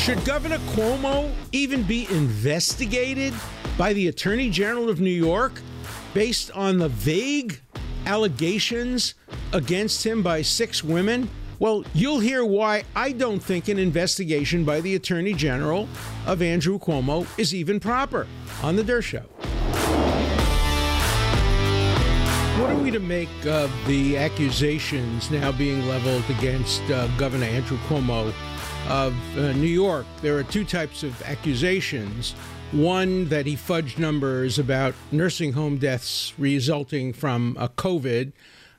Should Governor Cuomo even be investigated by the Attorney General of New York based on the vague allegations against him by six women? Well, you'll hear why I don't think an investigation by the Attorney General of Andrew Cuomo is even proper on The Dershow. Show. What are we to make of the accusations now being leveled against uh, Governor Andrew Cuomo of uh, New York? There are two types of accusations. One, that he fudged numbers about nursing home deaths resulting from uh, COVID.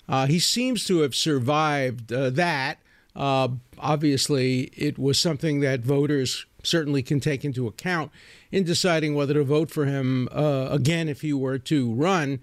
Uh, he seems to have survived uh, that. Uh, obviously, it was something that voters certainly can take into account in deciding whether to vote for him again if he were to run.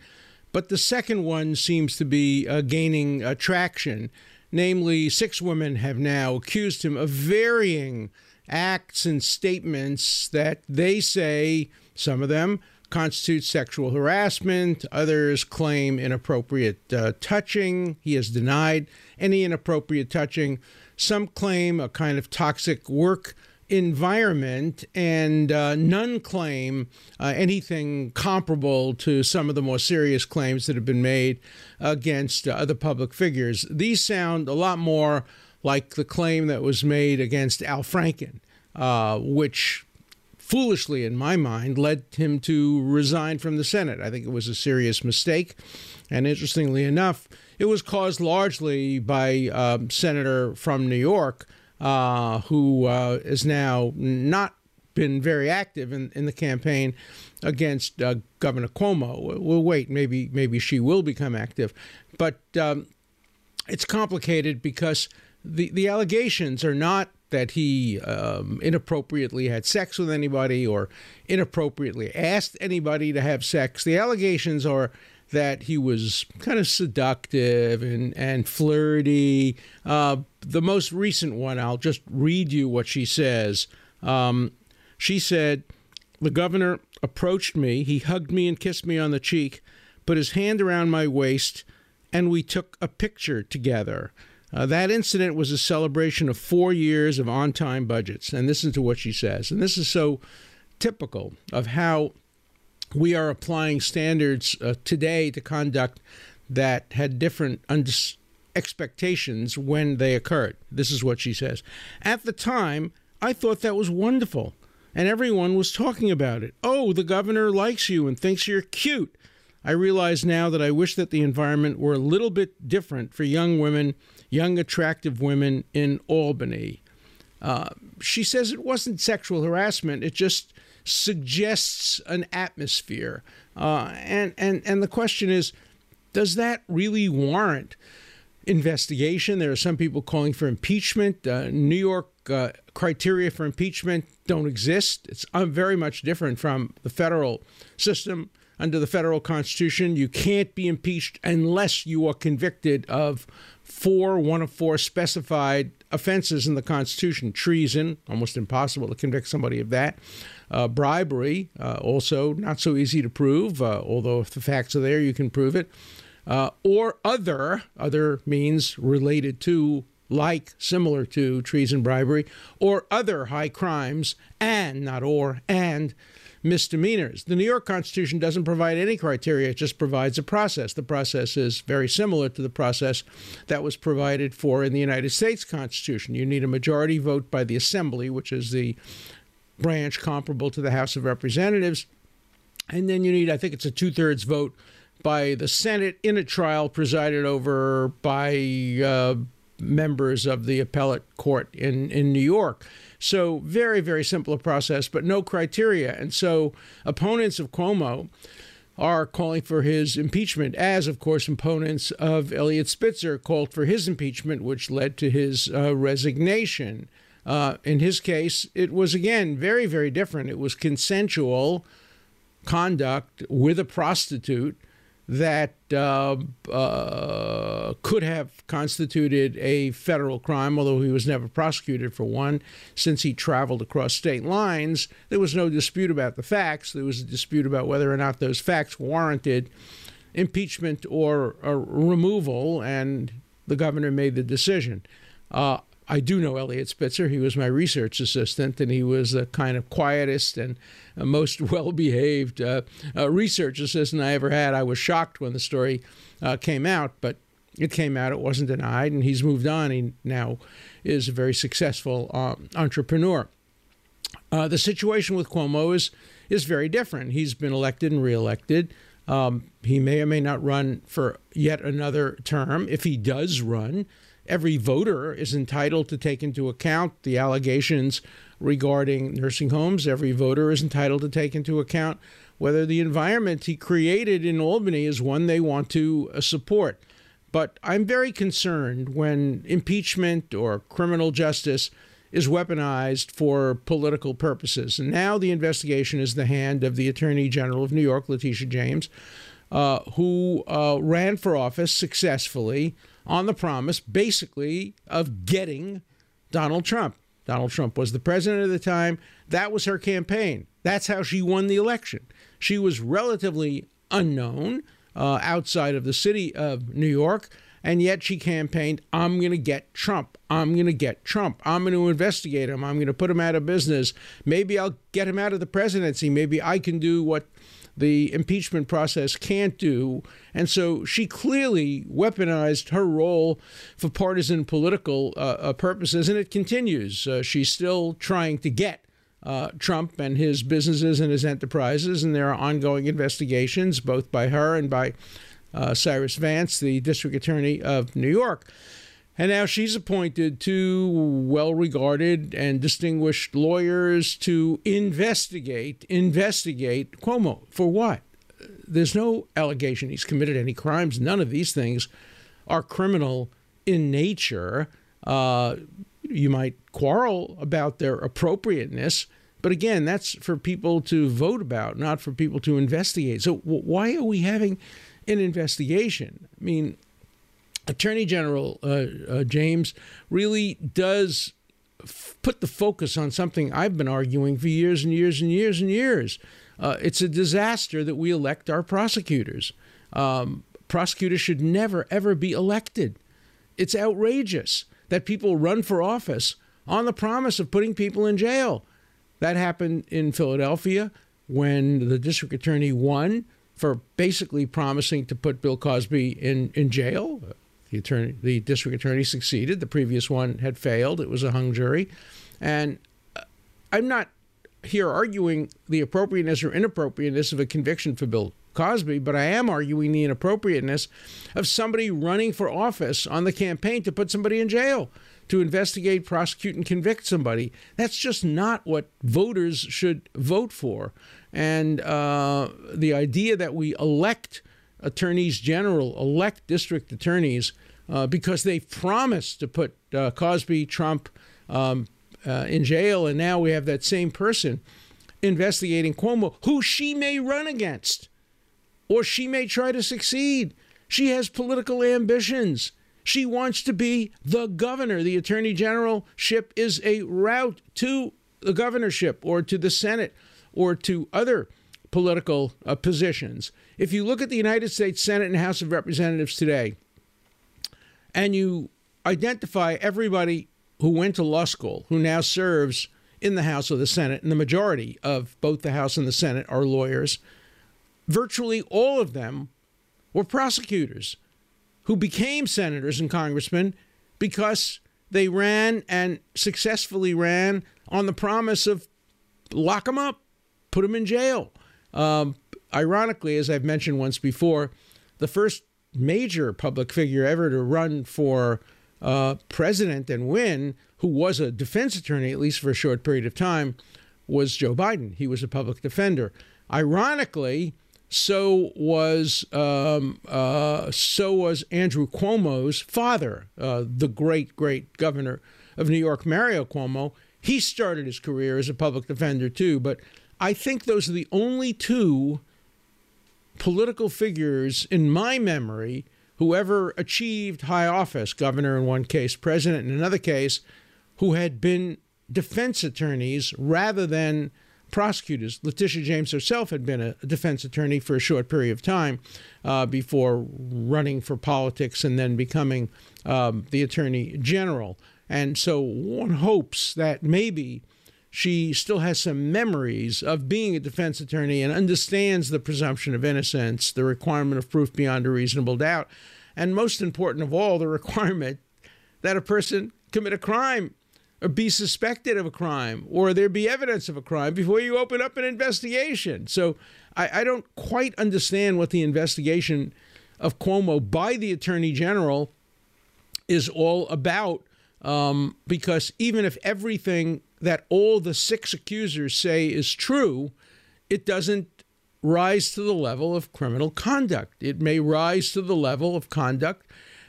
But the second one seems to be gaining traction. Namely, six women have now accused him of varying acts and statements that they say, some of them, constitute sexual harassment. Others claim inappropriate uh, touching. He has denied any inappropriate touching. Some claim a kind of toxic work environment, and uh, none claim uh, anything comparable to some of the more serious claims that have been made against uh, other public figures. These sound a lot more like the claim that was made against Al Franken, uh, which foolishly, in my mind, led him to resign from the Senate. I think it was a serious mistake. And interestingly enough, it was caused largely by um, senator from New York uh, who uh, is now not been very active in, in the campaign against uh, Governor Cuomo. We'll wait. Maybe maybe she will become active, but um, it's complicated because the the allegations are not that he um, inappropriately had sex with anybody or inappropriately asked anybody to have sex. The allegations are that he was kind of seductive and, and flirty. Uh, the most recent one, I'll just read you what she says. Um, she said, The governor approached me, he hugged me and kissed me on the cheek, put his hand around my waist, and we took a picture together. Uh, that incident was a celebration of four years of on time budgets. And listen to what she says. And this is so typical of how we are applying standards uh, today to conduct that had different expectations when they occurred. This is what she says. At the time, I thought that was wonderful, and everyone was talking about it. Oh, the governor likes you and thinks you're cute. I realize now that I wish that the environment were a little bit different for young women young, attractive women in Albany. Uh, she says it wasn't sexual harassment, it just suggests an atmosphere. Uh, and, and, and the question is does that really warrant investigation? There are some people calling for impeachment. Uh, New York uh, criteria for impeachment don't exist. It's uh, very much different from the federal system. Under the federal constitution, you can't be impeached unless you are convicted of four, one of four specified offenses in the Constitution treason, almost impossible to convict somebody of that. Uh, bribery, uh, also not so easy to prove, uh, although if the facts are there, you can prove it. Uh, or other, other means related to, like, similar to treason, bribery, or other high crimes, and, not or, and misdemeanors. The New York Constitution doesn't provide any criteria, it just provides a process. The process is very similar to the process that was provided for in the United States Constitution. You need a majority vote by the Assembly, which is the branch comparable to the House of Representatives. And then you need, I think it's a two thirds vote by the Senate in a trial presided over by uh, members of the appellate court in, in New York. So, very, very simple process, but no criteria. And so, opponents of Cuomo are calling for his impeachment, as, of course, opponents of Eliot Spitzer called for his impeachment, which led to his uh, resignation. Uh, in his case, it was again very, very different. It was consensual conduct with a prostitute that uh, uh, could have constituted a federal crime, although he was never prosecuted for one. Since he traveled across state lines, there was no dispute about the facts. There was a dispute about whether or not those facts warranted impeachment or, removal, and the governor made the decision. Uh, I do know Eliot Spitzer. He was my research assistant, and he was the kind of quietest and most well behaved uh, uh, research assistant I ever had. I was shocked when the story uh, came out, but it came out, it wasn't denied, and he's moved on. He now is a very successful uh, entrepreneur. Uh, the situation with Cuomo is, is very different. He's been elected and reelected. Um, he may or may not run for yet another term. If he does run, every voter is entitled to take into account the allegations regarding nursing homes. Every voter is entitled to take into account whether the environment he created in Albany is one they want to uh, support. But I'm very concerned when impeachment or criminal justice is weaponized for political purposes. And now the investigation is the hand of the Attorney General of New York, Letitia James, uh, who uh, ran for office successfully on the promise, basically, of getting Donald Trump. Donald Trump was the president at the time. That was her campaign. That's how she won the election. She was relatively unknown uh, outside of the city of New York. And yet she campaigned, I'm going to get Trump. I'm going to get Trump. I'm going to investigate him. I'm going to put him out of business. Maybe I'll get him out of the presidency. Maybe I can do what the impeachment process can't do. And so she clearly weaponized her role for partisan political uh, uh purposes, and it continues. Uh, she's still trying to get uh, Trump and his businesses and his enterprises, and there are ongoing investigations, both by her and by uh, Cyrus Vance, the district attorney of New York. And now she's appointed two well regarded and distinguished lawyers to investigate investigate Cuomo. For what? There's no allegation he's committed any crimes. None of these things are criminal in nature. Uh, you might quarrel about their appropriateness, but again, that's for people to vote about, not for people to investigate. So, why are we having an investigation? I mean, Attorney General uh, uh, James really does f- put the focus on something I've been arguing for years and years and years and years. Uh, it's a disaster that we elect our prosecutors. Um, prosecutors should never, ever be elected. It's outrageous that people run for office on the promise of putting people in jail. That happened in Philadelphia when the district attorney won for basically promising to put Bill Cosby in, in jail. The attorney, the district attorney succeeded. The previous one had failed. It was a hung jury, and uh, I'm not here arguing the appropriateness or inappropriateness of a conviction for Bill Cosby, but I am arguing the inappropriateness of somebody running for office on the campaign to put somebody in jail, to investigate, prosecute, and convict somebody. That's just not what voters should vote for. And uh, the idea that we elect attorneys general, elect district attorneys, uh, because they've promised to put uh, Cosby, Trump um, uh, in jail, and now we have that same person investigating Cuomo, who she may run against or she may try to succeed. She has political ambitions. She wants to be the governor. The attorney generalship is a route to the governorship or to the Senate or to other political uh, positions. If you look at the United States Senate and House of Representatives today, and you identify everybody who went to law school, who now serves in the House or the Senate, and the majority of both the House and the Senate are lawyers, virtually all of them were prosecutors who became senators and congressmen because they ran and successfully ran on the promise of lock them up, put them in jail. Um, ironically, as I've mentioned once before, the first major public figure ever to run for uh, president and win, who was a defense attorney, at least for a short period of time, was Joe Biden. He was a public defender. Ironically, so was um, uh, so was Andrew Cuomo's father, uh, the great great governor of New York, Mario Cuomo. He started his career as a public defender too, but I think those are the only two political figures in my memory who ever achieved high office, governor in one case, president in another case, who had been defense attorneys rather than prosecutors. Letitia James herself had been a defense attorney for a short period of time uh, before running for politics and then becoming um, the attorney general. And so one hopes that maybe she still has some memories of being a defense attorney and understands the presumption of innocence, the requirement of proof beyond a reasonable doubt, and most important of all, the requirement that a person commit a crime or be suspected of a crime or there be evidence of a crime before you open up an investigation. So I, I don't quite understand what the investigation of Cuomo by the Attorney General is all about. Um, because even if everything that all the six accusers say is true, it doesn't rise to the level of criminal conduct. It may rise to the level of conduct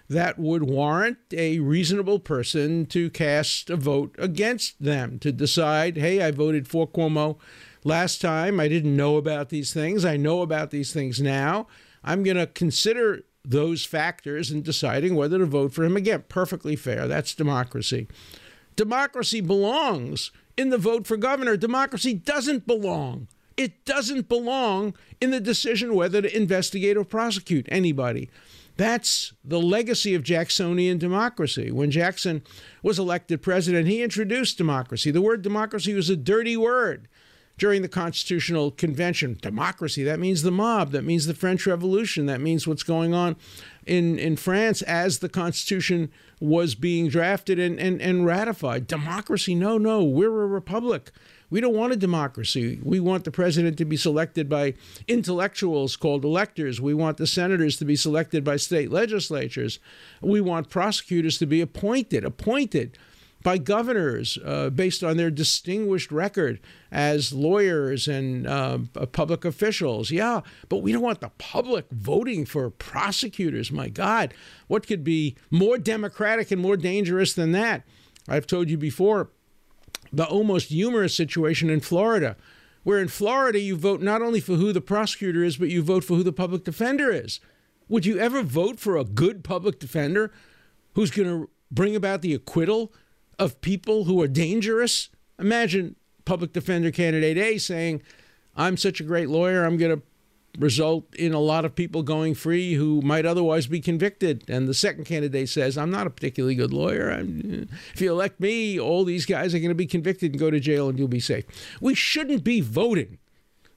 that would warrant a reasonable person to cast a vote against them, to decide, hey, I voted for Cuomo last time. I didn't know about these things. I know about these things now. I'm going to consider those factors in deciding whether to vote for him again. Perfectly fair. That's democracy. Democracy belongs in the vote for governor. Democracy doesn't belong. It doesn't belong in the decision whether to investigate or prosecute anybody. That's the legacy of Jacksonian democracy. When Jackson was elected president, he introduced democracy. The word democracy was a dirty word during the Constitutional Convention. Democracy, that means the mob, that means the French Revolution, that means what's going on in, in France as the Constitution was being drafted and, and, and ratified. Democracy, no, no, we're a republic. We don't want a democracy. We want the president to be selected by intellectuals called electors. We want the senators to be selected by state legislatures. We want prosecutors to be appointed, appointed by governors uh, based on their distinguished record as lawyers and uh, public officials. Yeah, but we don't want the public voting for prosecutors. My God, what could be more democratic and more dangerous than that? I've told you before the almost humorous situation in Florida, where in Florida you vote not only for who the prosecutor is, but you vote for who the public defender is. Would you ever vote for a good public defender who's going to bring about the acquittal of people who are dangerous? Imagine public defender candidate A saying, I'm such a great lawyer, I'm going to result in a lot of people going free who might otherwise be convicted. And the second candidate says, I'm not a particularly good lawyer. I'm, uh, if you elect me, all these guys are going to be convicted and go to jail and you'll be safe. We shouldn't be voting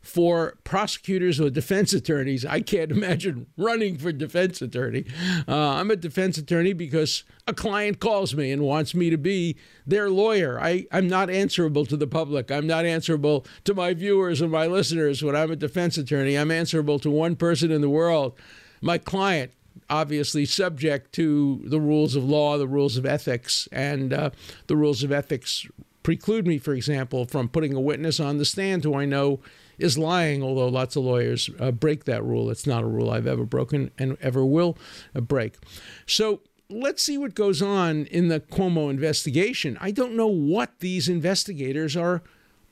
for prosecutors or defense attorneys. I can't imagine running for defense attorney. Uh, I'm a defense attorney because a client calls me and wants me to be their lawyer. I, I'm not answerable to the public. I'm not answerable to my viewers and my listeners when I'm a defense attorney. I'm answerable to one person in the world, my client. Obviously, subject to the rules of law, the rules of ethics, and uh, the rules of ethics preclude me, for example, from putting a witness on the stand who I know is lying, although lots of lawyers uh, break that rule. It's not a rule I've ever broken and ever will uh, break. So let's see what goes on in the Cuomo investigation. I don't know what these investigators are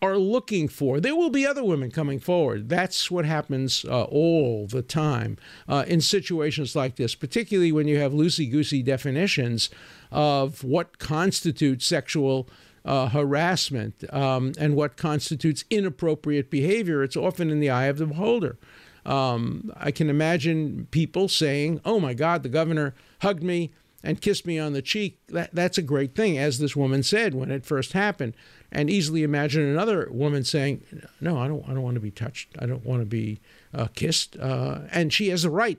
are looking for. There will be other women coming forward. That's what happens uh, all the time uh, in situations like this, particularly when you have loosey goosey definitions of what constitutes sexual uh, harassment um, and what constitutes inappropriate behavior. It's often in the eye of the beholder. Um, I can imagine people saying, "Oh my God, the governor hugged me and kissed me on the cheek." That, that's a great thing, as this woman said when it first happened. And easily imagine another woman saying, "No, I don't. I don't want to be touched. I don't want to be uh, kissed." Uh, and she has a right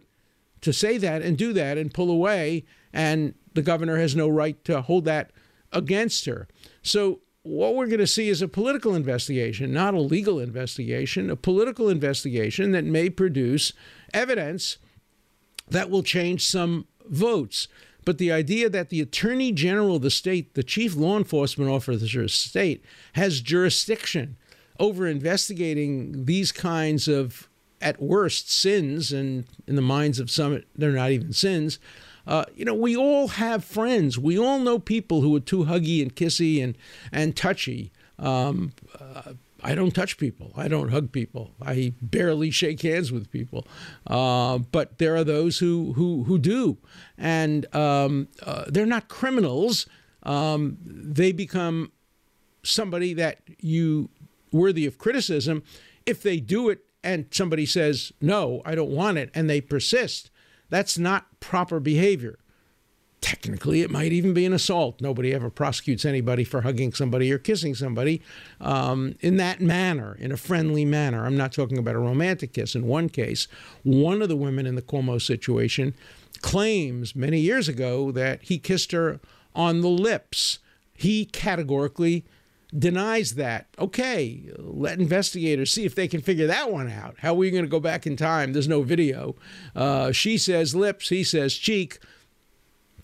to say that and do that and pull away, and the governor has no right to hold that against her. So, what we're going to see is a political investigation, not a legal investigation, a political investigation that may produce evidence that will change some votes. But the idea that the Attorney General of the state, the chief law enforcement officer of the state, has jurisdiction over investigating these kinds of, at worst, sins, and in the minds of some, they're not even sins, uh, you know, we all have friends. We all know people who are too huggy and kissy and and touchy. Um, uh, I don't touch people. I don't hug people. I barely shake hands with people. Uh, but there are those who who who do, and um, uh, they're not criminals. Um, they become somebody that you worthy of criticism if they do it and somebody says no, I don't want it, and they persist. That's not proper behavior. technically, it might even be an assault. Nobody ever prosecutes anybody for hugging somebody or kissing somebody um, in that manner, in a friendly manner. I'm not talking about a romantic kiss. In one case, one of the women in the Cuomo situation claims many years ago that he kissed her on the lips. He categorically denies that. Okay, let investigators see if they can figure that one out. How are we going to go back in time? There's no video. Uh, she says lips, he says cheek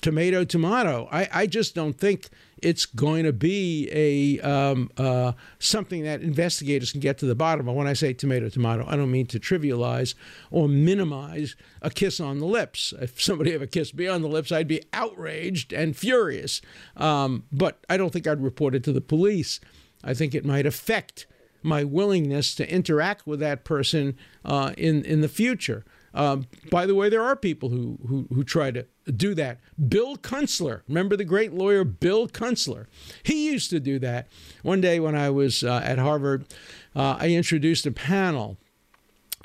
tomato tomato. I, I just don't think it's going to be a um, uh, something that investigators can get to the bottom of. When I say tomato tomato, I don't mean to trivialize or minimize a kiss on the lips. If somebody ever kissed me on the lips, I'd be outraged and furious. Um, but I don't think I'd report it to the police. I think it might affect my willingness to interact with that person uh, in in the future. Um, by the way, there are people who, who, who try to do that. Bill Kunstler, remember the great lawyer Bill Kunstler? He used to do that. One day when I was uh, at Harvard, uh, I introduced a panel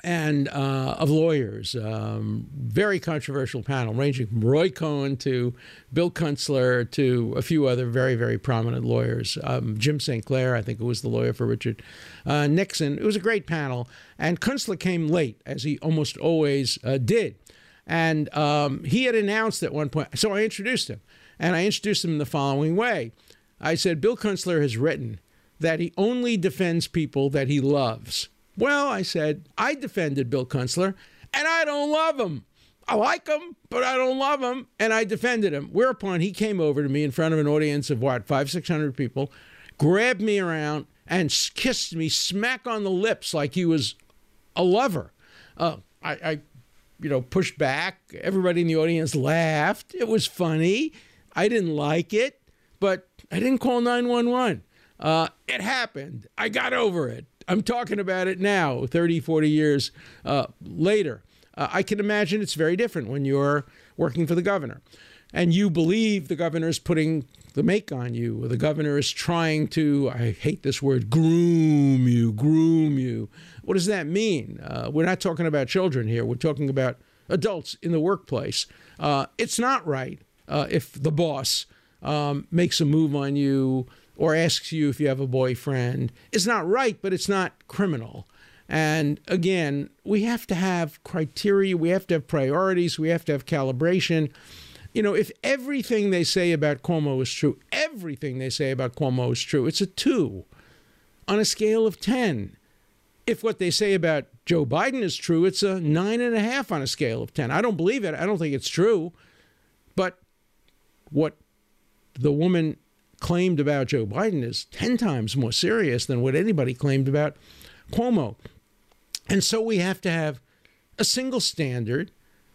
and uh, of lawyers. Um, very controversial panel, ranging from Roy Cohn to Bill Kunstler to a few other very, very prominent lawyers. Um, Jim St. Clair, I think it was the lawyer for Richard uh, Nixon. It was a great panel. And Kunstler came late, as he almost always uh, did. And um, he had announced at one point, so I introduced him. And I introduced him in the following way I said, Bill Kunstler has written that he only defends people that he loves. Well, I said, I defended Bill Kunstler, and I don't love him. I like him, but I don't love him, and I defended him. Whereupon he came over to me in front of an audience of what, five, six hundred people, grabbed me around and kissed me smack on the lips like he was a lover. Uh, I, I, you know, pushed back. Everybody in the audience laughed. It was funny. I didn't like it, but I didn't call 911. Uh, it happened. I got over it. I'm talking about it now, 30, 40 years uh, later. Uh, I can imagine it's very different when you're working for the governor and you believe the governor is putting the make on you, or the governor is trying to, I hate this word, groom you, groom you. What does that mean? Uh, we're not talking about children here, we're talking about adults in the workplace. Uh, it's not right uh, if the boss um, makes a move on you or asks you if you have a boyfriend. It's not right, but it's not criminal. And again, we have to have criteria, we have to have priorities, we have to have calibration. You know, if everything they say about Cuomo is true, everything they say about Cuomo is true, it's a two on a scale of 10. If what they say about Joe Biden is true, it's a nine and a half on a scale of 10. I don't believe it. I don't think it's true. But what the woman claimed about Joe Biden is 10 times more serious than what anybody claimed about Cuomo. And so we have to have a single standard.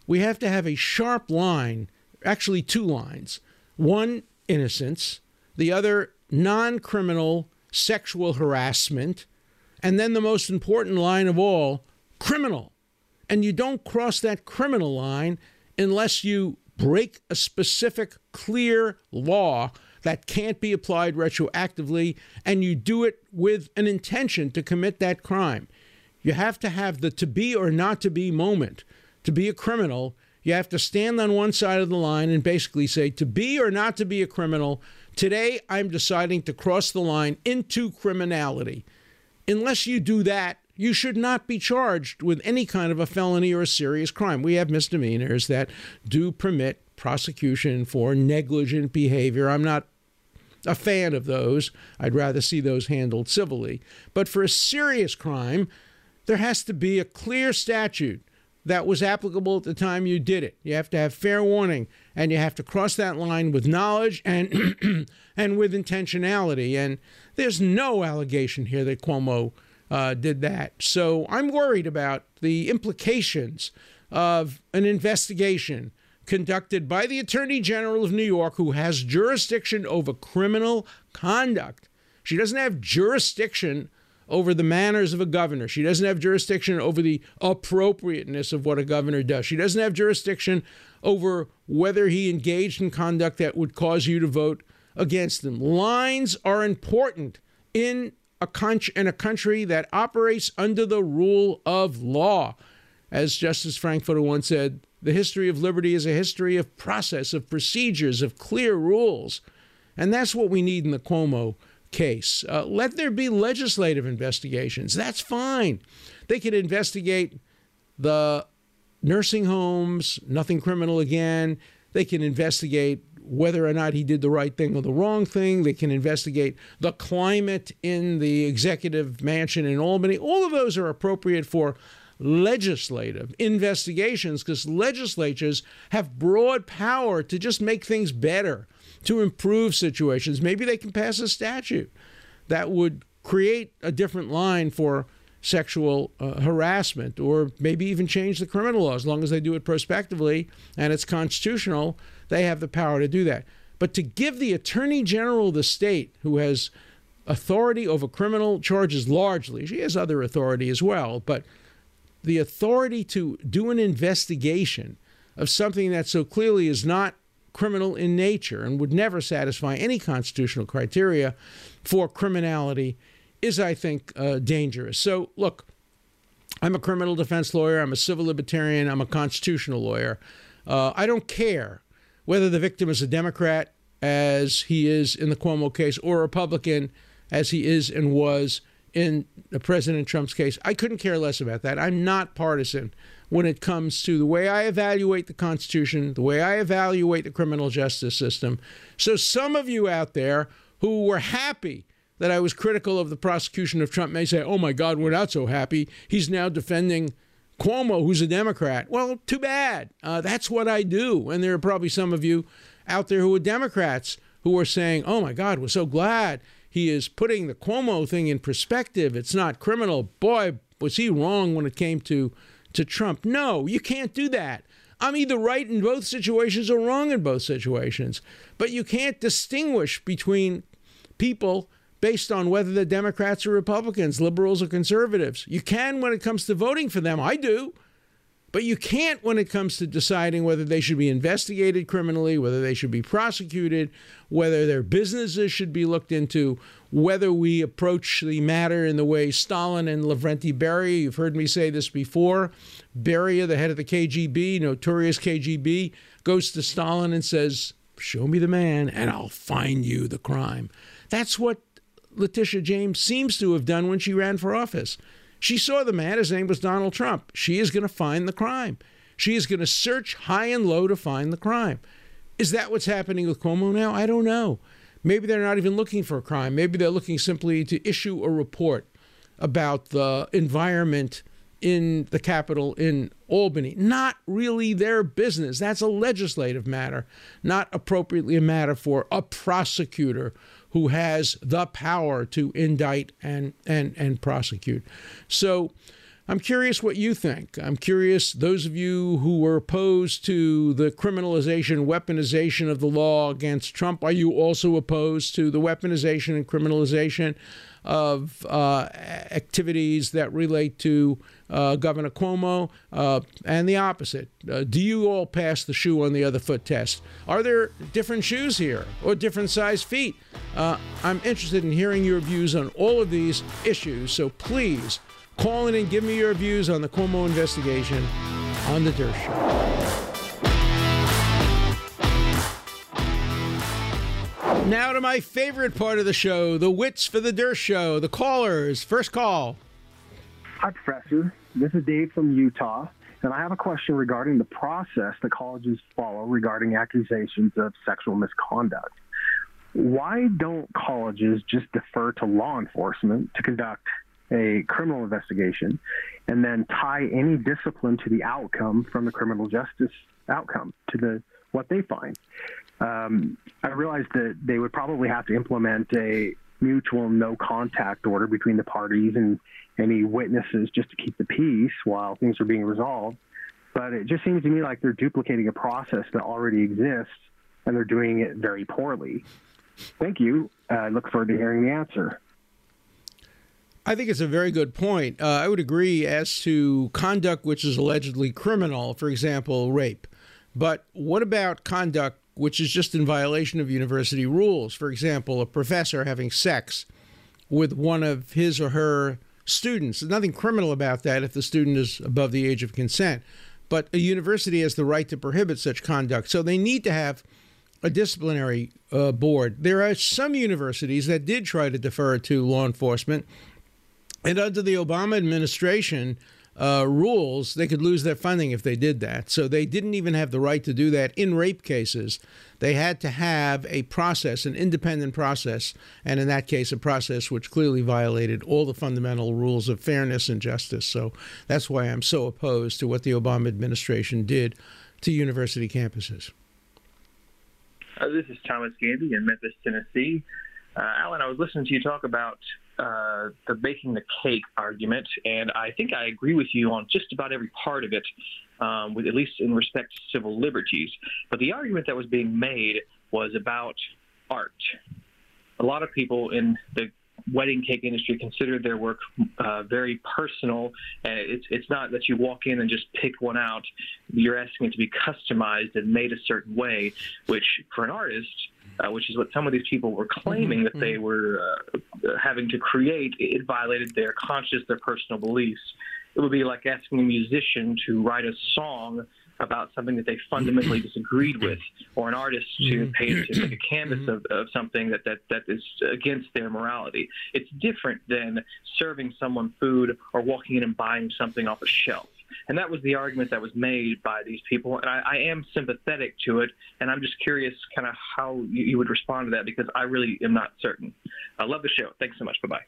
We have to have a sharp line, actually, two lines one, innocence, the other, non criminal sexual harassment, and then the most important line of all, criminal. And you don't cross that criminal line unless you break a specific, clear law that can't be applied retroactively, and you do it with an intention to commit that crime. You have to have the to be or not to be moment. To be a criminal, you have to stand on one side of the line and basically say, to be or not to be a criminal, today I'm deciding to cross the line into criminality. Unless you do that, you should not be charged with any kind of a felony or a serious crime. We have misdemeanors that do permit prosecution for negligent behavior. I'm not a fan of those. I'd rather see those handled civilly. But for a serious crime, there has to be a clear statute that was applicable at the time you did it. You have to have fair warning and you have to cross that line with knowledge and and with intentionality. And there's no allegation here that Cuomo uh, did that. So I'm worried about the implications of an investigation conducted by the Attorney General of New York, who has jurisdiction over criminal conduct. She doesn't have jurisdiction over the manners of a governor. She doesn't have jurisdiction over the appropriateness of what a governor does. She doesn't have jurisdiction over whether he engaged in conduct that would cause you to vote against him. Lines are important in a, con- in a country that operates under the rule of law. As Justice Frankfurter once said, The history of liberty is a history of process, of procedures, of clear rules. And that's what we need in the Cuomo case. Uh, let there be legislative investigations. That's fine. They could investigate the nursing homes, nothing criminal again. They can investigate whether or not he did the right thing or the wrong thing. They can investigate the climate in the executive mansion in Albany. All of those are appropriate for legislative investigations because legislatures have broad power to just make things better, to improve situations. Maybe they can pass a statute that would create a different line for sexual uh, harassment or maybe even change the criminal law as long as they do it prospectively and it's constitutional they have the power to do that but to give the attorney general of the state who has authority over criminal charges largely she has other authority as well but the authority to do an investigation of something that so clearly is not criminal in nature and would never satisfy any constitutional criteria for criminality is, I think, uh, dangerous. So, look, I'm a criminal defense lawyer, I'm a civil libertarian, I'm a constitutional lawyer. Uh, I don't care whether the victim is a Democrat, as he is in the Cuomo case, or a Republican, as he is and was in President Trump's case. I couldn't care less about that. I'm not partisan when it comes to the way I evaluate the Constitution, the way I evaluate the criminal justice system. So, some of you out there who were happy that I was critical of the prosecution of Trump may say, oh my God, we're not so happy. He's now defending Cuomo, who's a Democrat. Well, too bad. Uh, that's what I do. And there are probably some of you out there who are Democrats who are saying, oh my God, we're so glad he is putting the Cuomo thing in perspective. It's not criminal. Boy, was he wrong when it came to, to Trump. No, you can't do that. I'm either right in both situations or wrong in both situations. But you can't distinguish between people based on whether they're Democrats or Republicans, liberals or conservatives. You can when it comes to voting for them. I do. But you can't when it comes to deciding whether they should be investigated criminally, whether they should be prosecuted, whether their businesses should be looked into, whether we approach the matter in the way Stalin and Lavrenti Beria, you've heard me say this before. Beria, the head of the KGB, notorious KGB, goes to Stalin and says, Show me the man and I'll find you the crime. That's what Letitia James seems to have done when she ran for office. She saw the man, his name was Donald Trump. She is going to find the crime. She is going to search high and low to find the crime. Is that what's happening with Cuomo now? I don't know. Maybe they're not even looking for a crime. Maybe they're looking simply to issue a report about the environment in the Capitol in Albany. Not really their business. That's a legislative matter, not appropriately a matter for a prosecutor who has the power to indict and, and, and prosecute. So I'm curious what you think. I'm curious, those of you who were opposed to the criminalization, weaponization of the law against Trump, are you also opposed to the weaponization and criminalization of uh, activities that relate to uh, Governor Cuomo, uh, and the opposite. Uh, do you all pass the shoe on the other foot test? Are there different shoes here or different size feet? Uh, I'm interested in hearing your views on all of these issues, so please call in and give me your views on the Cuomo investigation on The Dershow. Now to my favorite part of the show, the wits for the Dershow, the callers. First call. Hi, Professor. This is Dave from Utah, and I have a question regarding the process the colleges follow regarding accusations of sexual misconduct. Why don't colleges just defer to law enforcement to conduct a criminal investigation and then tie any discipline to the outcome from the criminal justice outcome to the what they find? Um, I realized that they would probably have to implement a mutual no contact order between the parties and any witnesses just to keep the peace while things are being resolved. But it just seems to me like they're duplicating a process that already exists and they're doing it very poorly. Thank you. Uh, I look forward to hearing the answer. I think it's a very good point. Uh, I would agree as to conduct which is allegedly criminal, for example, rape. But what about conduct which is just in violation of university rules? For example, a professor having sex with one of his or her students. There's nothing criminal about that if the student is above the age of consent. but a university has the right to prohibit such conduct. So they need to have a disciplinary uh, board. There are some universities that did try to defer to law enforcement, and under the Obama administration, uh, rules, they could lose their funding if they did that. So they didn't even have the right to do that in rape cases. They had to have a process, an independent process, and in that case, a process which clearly violated all the fundamental rules of fairness and justice. So that's why I'm so opposed to what the Obama administration did to university campuses. Uh, this is Thomas Gandy in Memphis, Tennessee. Uh, Alan, I was listening to you talk about uh, the baking the cake argument, and I think I agree with you on just about every part of it, um, with at least in respect to civil liberties. But the argument that was being made was about art. A lot of people in the wedding cake industry consider their work uh, very personal, and it's it's not that you walk in and just pick one out. You're asking it to be customized and made a certain way, which for an artist uh, which is what some of these people were claiming that they mm-hmm. were uh, having to create. It violated their conscious, their personal beliefs. It would be like asking a musician to write a song about something that they fundamentally disagreed with, or an artist to mm-hmm. paint to make a canvas mm-hmm. of, of something that, that, that is against their morality. It's different than serving someone food or walking in and buying something off a shelf. And that was the argument that was made by these people. And I, I am sympathetic to it. And I'm just curious kind of how you, you, would respond to that because I really am not certain. I love the show. Thanks so much. Bye bye.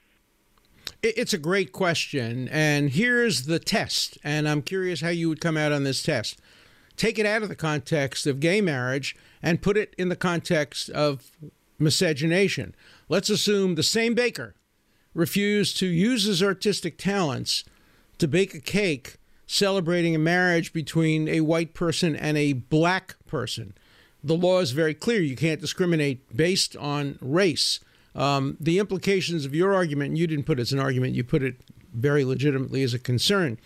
It's a great question. And here's the test. And I'm curious how you would come out on this test. Take it out of the context of gay marriage and put it in the context of miscegenation. Let's assume the same baker refused to use his artistic talents to bake a cake celebrating a marriage between a white person and a black person. The law is very clear. You can't discriminate based on race. Um, the implications of your argument, and you didn't put it as an argument, you put it very legitimately as a concern,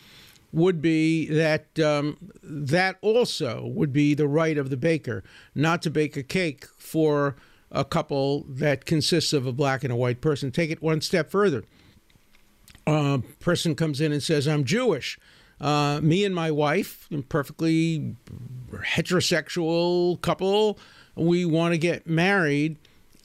would be that um, that also would be the right of the baker not to bake a cake for a couple that consists of a black and a white person. Take it one step further. A person comes in and says, I'm Jewish. Uh, me and my wife, perfectly heterosexual couple, we want to get married.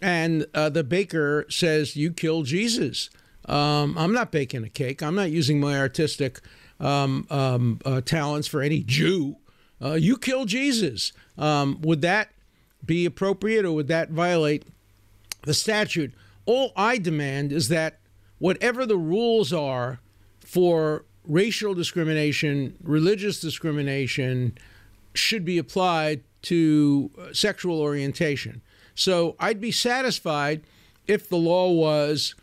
And uh, the baker says, You killed Jesus. Um, I'm not baking a cake. I'm not using my artistic um, um, uh, talents for any Jew. Uh, you killed Jesus. Um, would that be appropriate or would that violate the statute? All I demand is that whatever the rules are for racial discrimination, religious discrimination should be applied to uh, sexual orientation. So I'd be satisfied if the law was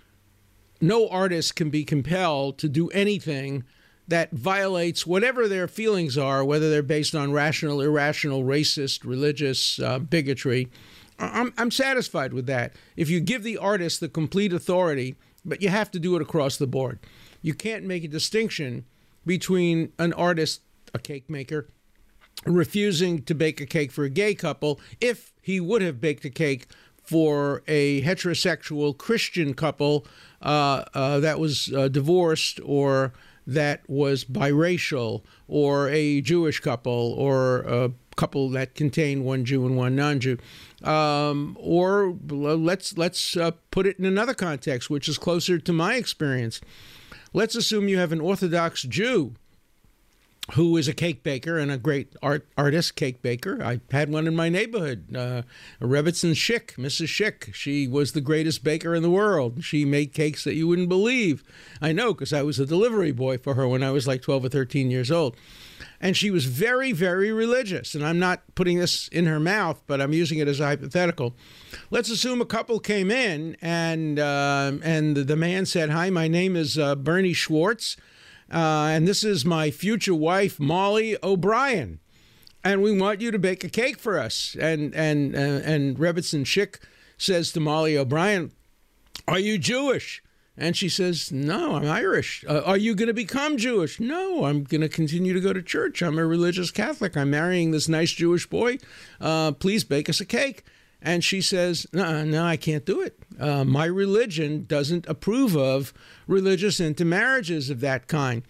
no artist can be compelled to do anything that violates whatever their feelings are, whether they're based on rational, irrational, racist, religious uh, bigotry. I'm, I'm satisfied with that. If you give the artist the complete authority, but you have to do it across the board you can't make a distinction between an artist, a cake maker, refusing to bake a cake for a gay couple if he would have baked a cake for a heterosexual Christian couple uh, uh, that was uh, divorced or that was biracial or a Jewish couple or a couple that contained one Jew and one non-Jew. Um, or let's let's uh, put it in another context, which is closer to my experience. Let's assume you have an Orthodox Jew who is a cake baker and a great art artist cake baker. I had one in my neighborhood, uh, Rebbetzin Schick, Mrs. Schick. She was the greatest baker in the world. She made cakes that you wouldn't believe. I know because I was a delivery boy for her when I was like 12 or 13 years old. And she was very, very religious. And I'm not putting this in her mouth, but I'm using it as a hypothetical. Let's assume a couple came in and uh, and the man said, "Hi, my name is uh, Bernie Schwartz." Uh, and this is my future wife, Molly O'Brien. And we want you to bake a cake for us. And and uh, and Rebbetzin Schick says to Molly O'Brien, "Are you Jewish?" And she says, "No, I'm Irish. Uh, are you going to become Jewish?" "No, I'm going to continue to go to church. I'm a religious Catholic. I'm marrying this nice Jewish boy. Uh, please bake us a cake." And she says, no, no, I can't do it. Uh, my religion doesn't approve of religious intermarriages of that kind.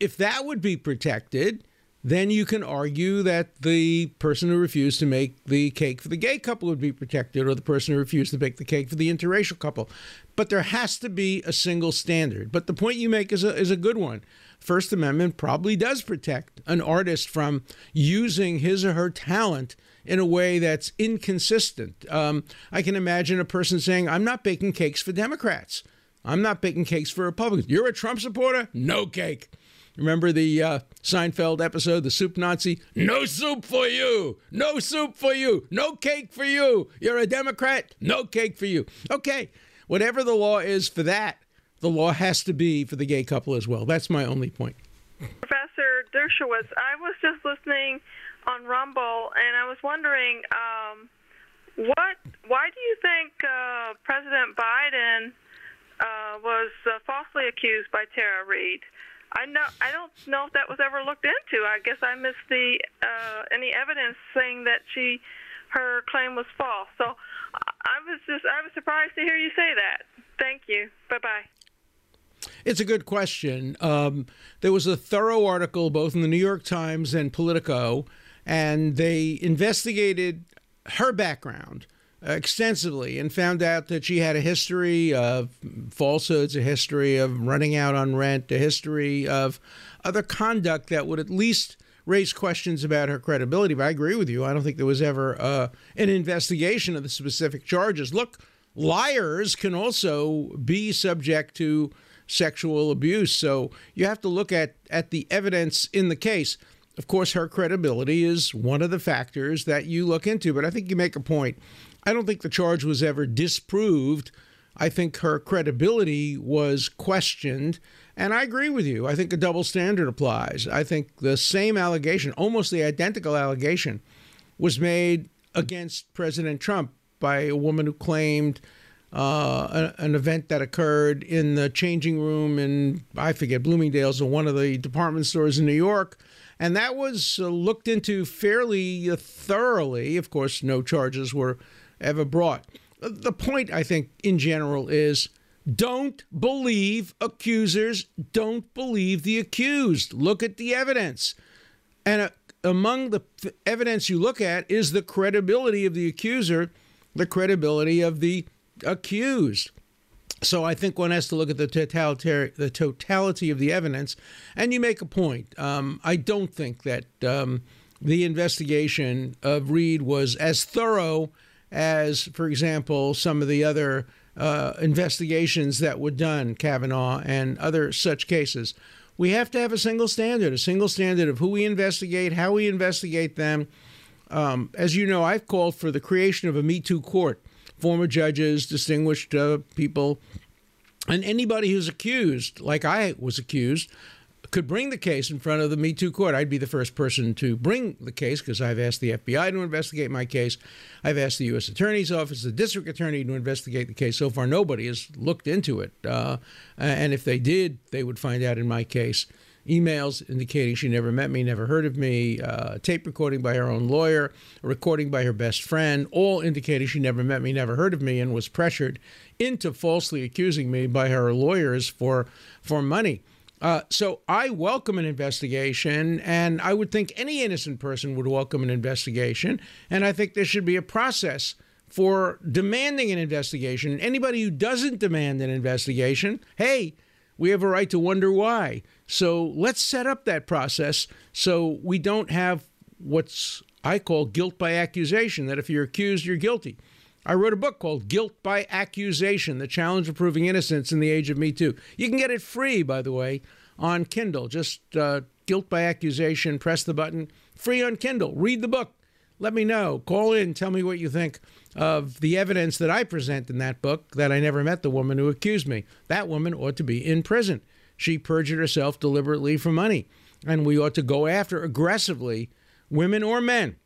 If that would be protected, then you can argue that the person who refused to make the cake for the gay couple would be protected, or the person who refused to bake the cake for the interracial couple. But there has to be a single standard. But the point you make is a, is a good one. First Amendment probably does protect an artist from using his or her talent in a way that's inconsistent. Um, I can imagine a person saying, I'm not baking cakes for Democrats. I'm not baking cakes for Republicans. You're a Trump supporter? No cake. Remember the uh, Seinfeld episode, The Soup Nazi? No soup for you. No soup for you. No cake for you. You're a Democrat? No cake for you. Okay, whatever the law is for that, the law has to be for the gay couple as well. That's my only point. Professor Dershowitz, I was just listening on Rumble, and I was wondering, um, what? Why do you think uh, President Biden uh, was uh, falsely accused by Tara Reade? I know I don't know if that was ever looked into. I guess I missed the uh, any evidence saying that she her claim was false. So I was just I was surprised to hear you say that. Thank you. Bye bye. It's a good question. Um, there was a thorough article both in the New York Times and Politico, and they investigated her background extensively and found out that she had a history of falsehoods, a history of running out on rent, a history of other conduct that would at least raise questions about her credibility. But I agree with you. I don't think there was ever uh, an investigation of the specific charges. Look, liars can also be subject to sexual abuse. So you have to look at, at the evidence in the case. Of course, her credibility is one of the factors that you look into, but I think you make a point. I don't think the charge was ever disproved. I think her credibility was questioned. And I agree with you. I think a double standard applies. I think the same allegation, almost the identical allegation, was made against President Trump by a woman who claimed uh, an event that occurred in the changing room in, I forget, Bloomingdale's or one of the department stores in New York. And that was uh, looked into fairly thoroughly. Of course, no charges were ever brought. The point, I think, in general is don't believe accusers, don't believe the accused. Look at the evidence. And uh, among the evidence you look at is the credibility of the accuser, the credibility of the accused. So I think one has to look at the the totality of the evidence, and you make a point. Um, I don't think that um, the investigation of Reade was as thorough as, for example, some of the other uh, investigations that were done, Kavanaugh and other such cases. We have to have a single standard, a single standard of who we investigate, how we investigate them. Um, as you know, I've called for the creation of a Me Too court, former judges, distinguished uh, people, and anybody who's accused, like I was accused, could bring the case in front of the Me Too court. I'd be the first person to bring the case because I've asked the FBI to investigate my case. I've asked the U.S. Attorney's Office, the district attorney to investigate the case. So far, nobody has looked into it. Uh, and if they did, they would find out in my case emails indicating she never met me, never heard of me, uh, tape recording by her own lawyer, a recording by her best friend, all indicating she never met me, never heard of me, and was pressured into falsely accusing me by her lawyers for for money. Uh, so I welcome an investigation, and I would think any innocent person would welcome an investigation. And I think there should be a process for demanding an investigation. Anybody who doesn't demand an investigation, hey, we have a right to wonder why. So let's set up that process so we don't have what's I call guilt by accusation, that if you're accused, you're guilty. I wrote a book called Guilt by Accusation The Challenge of Proving Innocence in the Age of Me Too. You can get it free, by the way, on Kindle. Just uh, Guilt by Accusation, press the button, free on Kindle. Read the book. Let me know. Call in. Tell me what you think of the evidence that I present in that book that I never met the woman who accused me. That woman ought to be in prison. She perjured herself deliberately for money. And we ought to go after aggressively women or men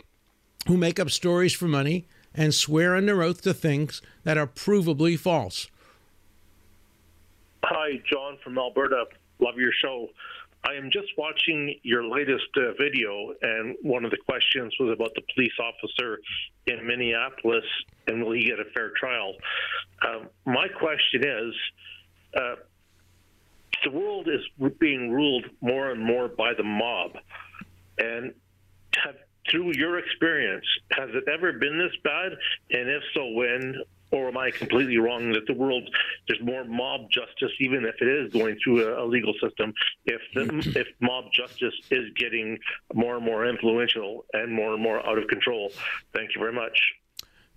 who make up stories for money and swear under oath to things that are provably false. Hi, John from Alberta. Love your show. I am just watching your latest uh, video, and one of the questions was about the police officer in Minneapolis and will he get a fair trial? Uh, my question is uh, the world is being ruled more and more by the mob. And have, through your experience, has it ever been this bad? And if so, when? Or am I completely wrong that the world there's more mob justice, even if it is going through a, a legal system? If the, if mob justice is getting more and more influential and more and more out of control? Thank you very much.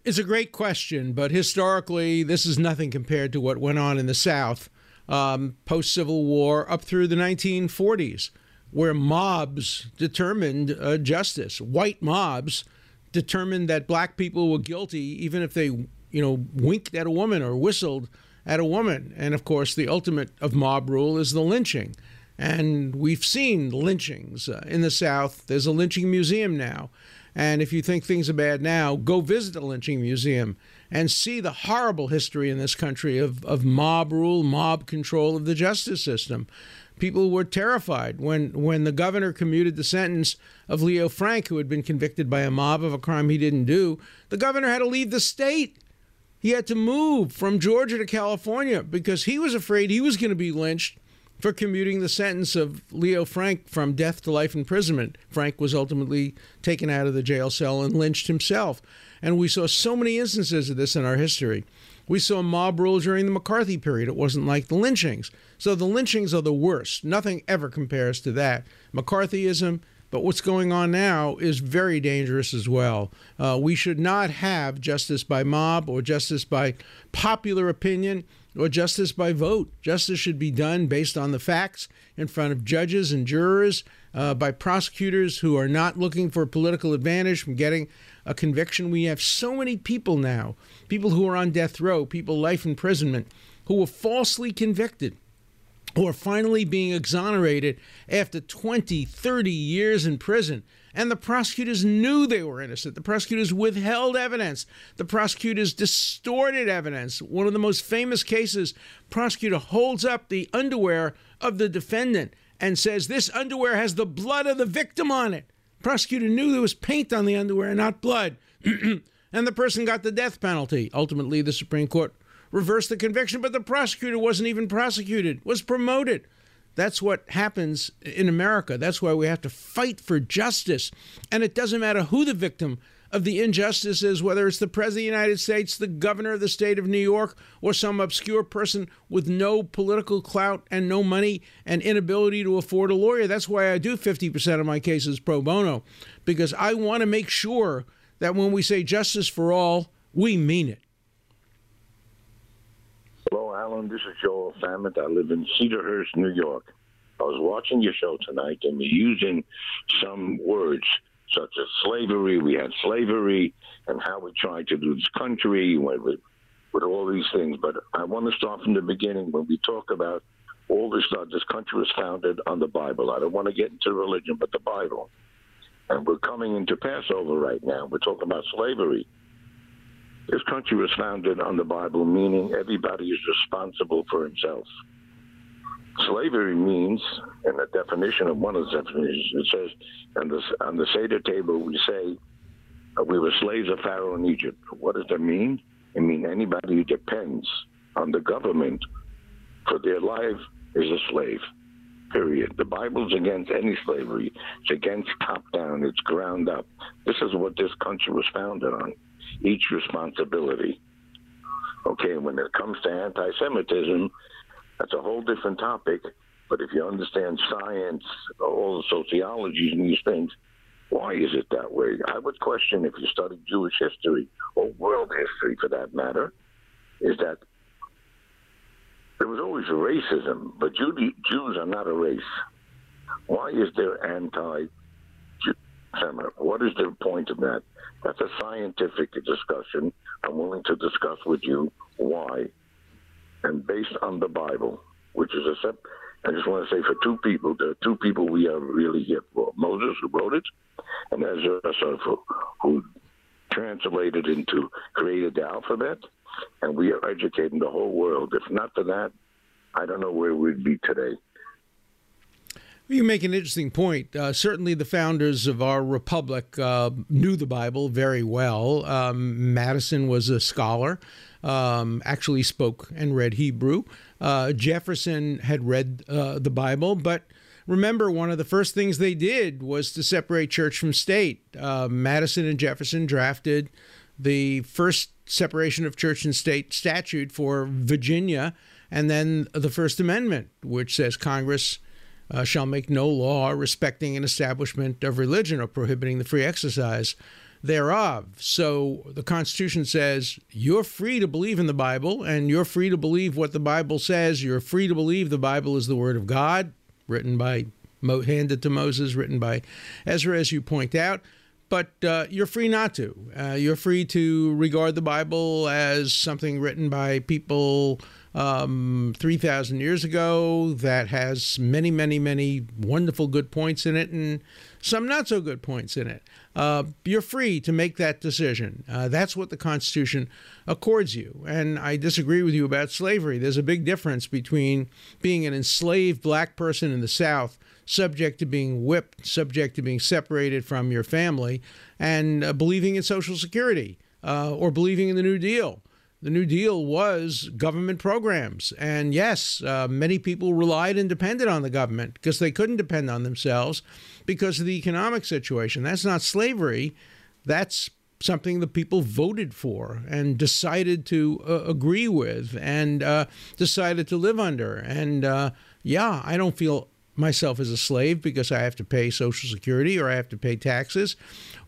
It's a great question, but historically, this is nothing compared to what went on in the South um, post Civil War up through the 1940s, where mobs determined uh, justice. White mobs determined that black people were guilty, even if they, you know, winked at a woman or whistled at a woman. And of course, the ultimate of mob rule is the lynching. And we've seen lynchings uh, in the South. There's a lynching museum now. And if you think things are bad now, go visit the lynching museum and see the horrible history in this country of, of mob rule, mob control of the justice system. People were terrified when, when the governor commuted the sentence of Leo Frank, who had been convicted by a mob of a crime he didn't do. The governor had to leave the state. He had to move from Georgia to California because he was afraid he was going to be lynched for commuting the sentence of Leo Frank from death to life imprisonment. Frank was ultimately taken out of the jail cell and lynched himself. And we saw so many instances of this in our history. We saw mob rule during the McCarthy period. It wasn't like the lynchings. So the lynchings are the worst. Nothing ever compares to that. McCarthyism, but what's going on now is very dangerous as well. Uh, we should not have justice by mob or justice by popular opinion or justice by vote. Justice should be done based on the facts in front of judges and jurors, uh, by prosecutors who are not looking for political advantage from getting a conviction. We have so many people now, people who are on death row, people life imprisonment, who were falsely convicted. Who are finally being exonerated after 20, 30 years in prison. And the prosecutors knew they were innocent. The prosecutors withheld evidence. The prosecutors distorted evidence. One of the most famous cases, prosecutor holds up the underwear of the defendant and says this underwear has the blood of the victim on it. Prosecutor knew there was paint on the underwear, not blood. and the person got the death penalty. Ultimately, the Supreme Court reversed the conviction, but the prosecutor wasn't even prosecuted, was promoted. That's what happens in America. That's why we have to fight for justice. And it doesn't matter who the victim of the injustices, whether it's the President of the United States, the governor of the state of New York, or some obscure person with no political clout and no money and inability to afford a lawyer. That's why I do 50% of my cases pro bono, because I want to make sure that when we say justice for all, we mean it. Hello, Alan. This is Joel Samet. I live in Cedarhurst, New York. I was watching your show tonight and you're using some words such as slavery. We had slavery and how we tried to do this country with, with all these things. But I want to start from the beginning when we talk about all this stuff. This country was founded on the Bible. I don't want to get into religion, but the Bible. And we're coming into Passover right now. We're talking about slavery. This country was founded on the Bible, meaning everybody is responsible for himself. Slavery means, in the definition of one of the definitions, it says on the, on the Seder table, we say uh, we were slaves of Pharaoh in Egypt. What does that mean? It means anybody who depends on the government for their life is a slave. Period. The Bible's against any slavery. It's against top down. It's ground up. This is what this country was founded on. Each responsibility. Okay, when it comes to anti-Semitism, that's a whole different topic. But if you understand science, all the sociologies and these things, why is it that way? I would question if you study Jewish history or world history for that matter, is that there was always racism, but Jews are not a race. Why is there anti Semitic? What is the point of that? That's a scientific discussion. I'm willing to discuss with you why and based on the Bible, which is a sep- I just want to say for two people, there are two people we are really here for. Moses, who wrote it, and Ezra, who translated into, created the alphabet, and we are educating the whole world. If not for that, I don't know where we'd be today. You make an interesting point. Uh, certainly, the founders of our republic uh, knew the Bible very well. Um, Madison was a scholar, um, actually spoke and read Hebrew. Uh, Jefferson had read uh, the Bible, but remember, one of the first things they did was to separate church from state. Uh, Madison and Jefferson drafted the first separation of church and state statute for Virginia, and then the First Amendment, which says Congress uh, shall make no law respecting an establishment of religion or prohibiting the free exercise thereof. So the Constitution says you're free to believe in the Bible and you're free to believe what the Bible says. You're free to believe the Bible is the Word of God, written by, handed to Moses, written by Ezra, as you point out. But uh, you're free not to. Uh, you're free to regard the Bible as something written by people um, 3,000 years ago that has many, many, many wonderful good points in it and some not so good points in it. Uh, you're free to make that decision. Uh, that's what the Constitution accords you. And I disagree with you about slavery. There's a big difference between being an enslaved black person in the South, subject to being whipped, subject to being separated from your family, and uh, believing in Social Security uh, or believing in the New Deal the New Deal was government programs. And yes, uh, many people relied and depended on the government because they couldn't depend on themselves because of the economic situation. That's not slavery. That's something the people voted for and decided to uh, agree with and uh, decided to live under. And uh, yeah, I don't feel myself as a slave because I have to pay Social Security or I have to pay taxes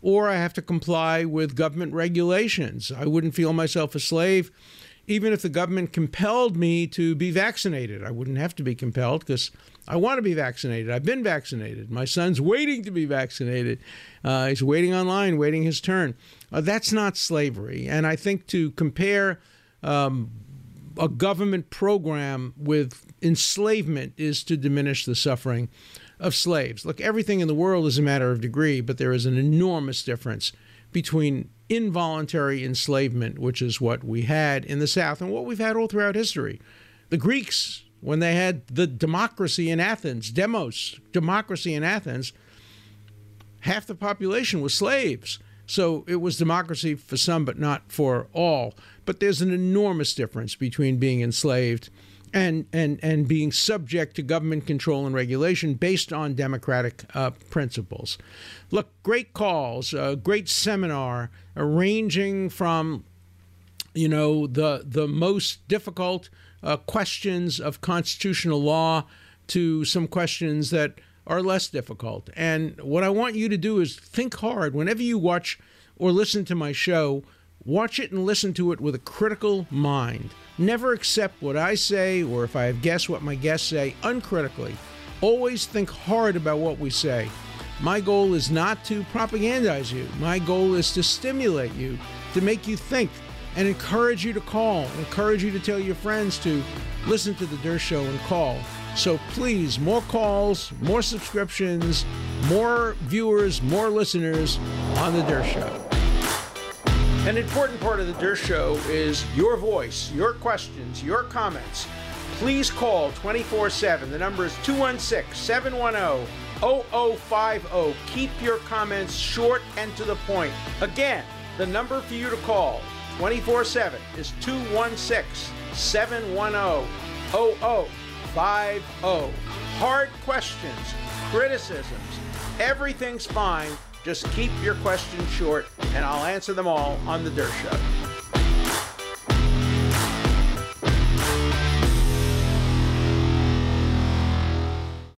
or I have to comply with government regulations. I wouldn't feel myself a slave even if the government compelled me to be vaccinated. I wouldn't have to be compelled because I want to be vaccinated. I've been vaccinated. My son's waiting to be vaccinated. Uh, he's waiting online, waiting his turn. Uh, that's not slavery. And I think to compare um, a government program with enslavement is to diminish the suffering of slaves. Look, everything in the world is a matter of degree, but there is an enormous difference between involuntary enslavement, which is what we had in the South and what we've had all throughout history. The Greeks, when they had the democracy in Athens, demos, democracy in Athens, half the population was slaves. So it was democracy for some, but not for all. But there's an enormous difference between being enslaved and and and being subject to government control and regulation based on democratic uh, principles. Look, great calls, a great seminar, ranging from you know the the most difficult uh, questions of constitutional law to some questions that are less difficult. And what I want you to do is think hard whenever you watch or listen to my show. Watch it and listen to it with a critical mind. Never accept what I say or if I have guessed what my guests say uncritically. Always think hard about what we say. My goal is not to propagandize you. My goal is to stimulate you, to make you think, and encourage you to call, encourage you to tell your friends to listen to The Dershow Show and call. So please, more calls, more subscriptions, more viewers, more listeners on The Dershow. Show. An important part of the Dershow Show is your voice, your questions, your comments. Please call 24 7. The number is 216 710 0050. Keep your comments short and to the point. Again, the number for you to call 24 7 is 216 710 0050. Hard questions, criticisms, everything's fine just keep your questions short, and I'll answer them all on The Dershow.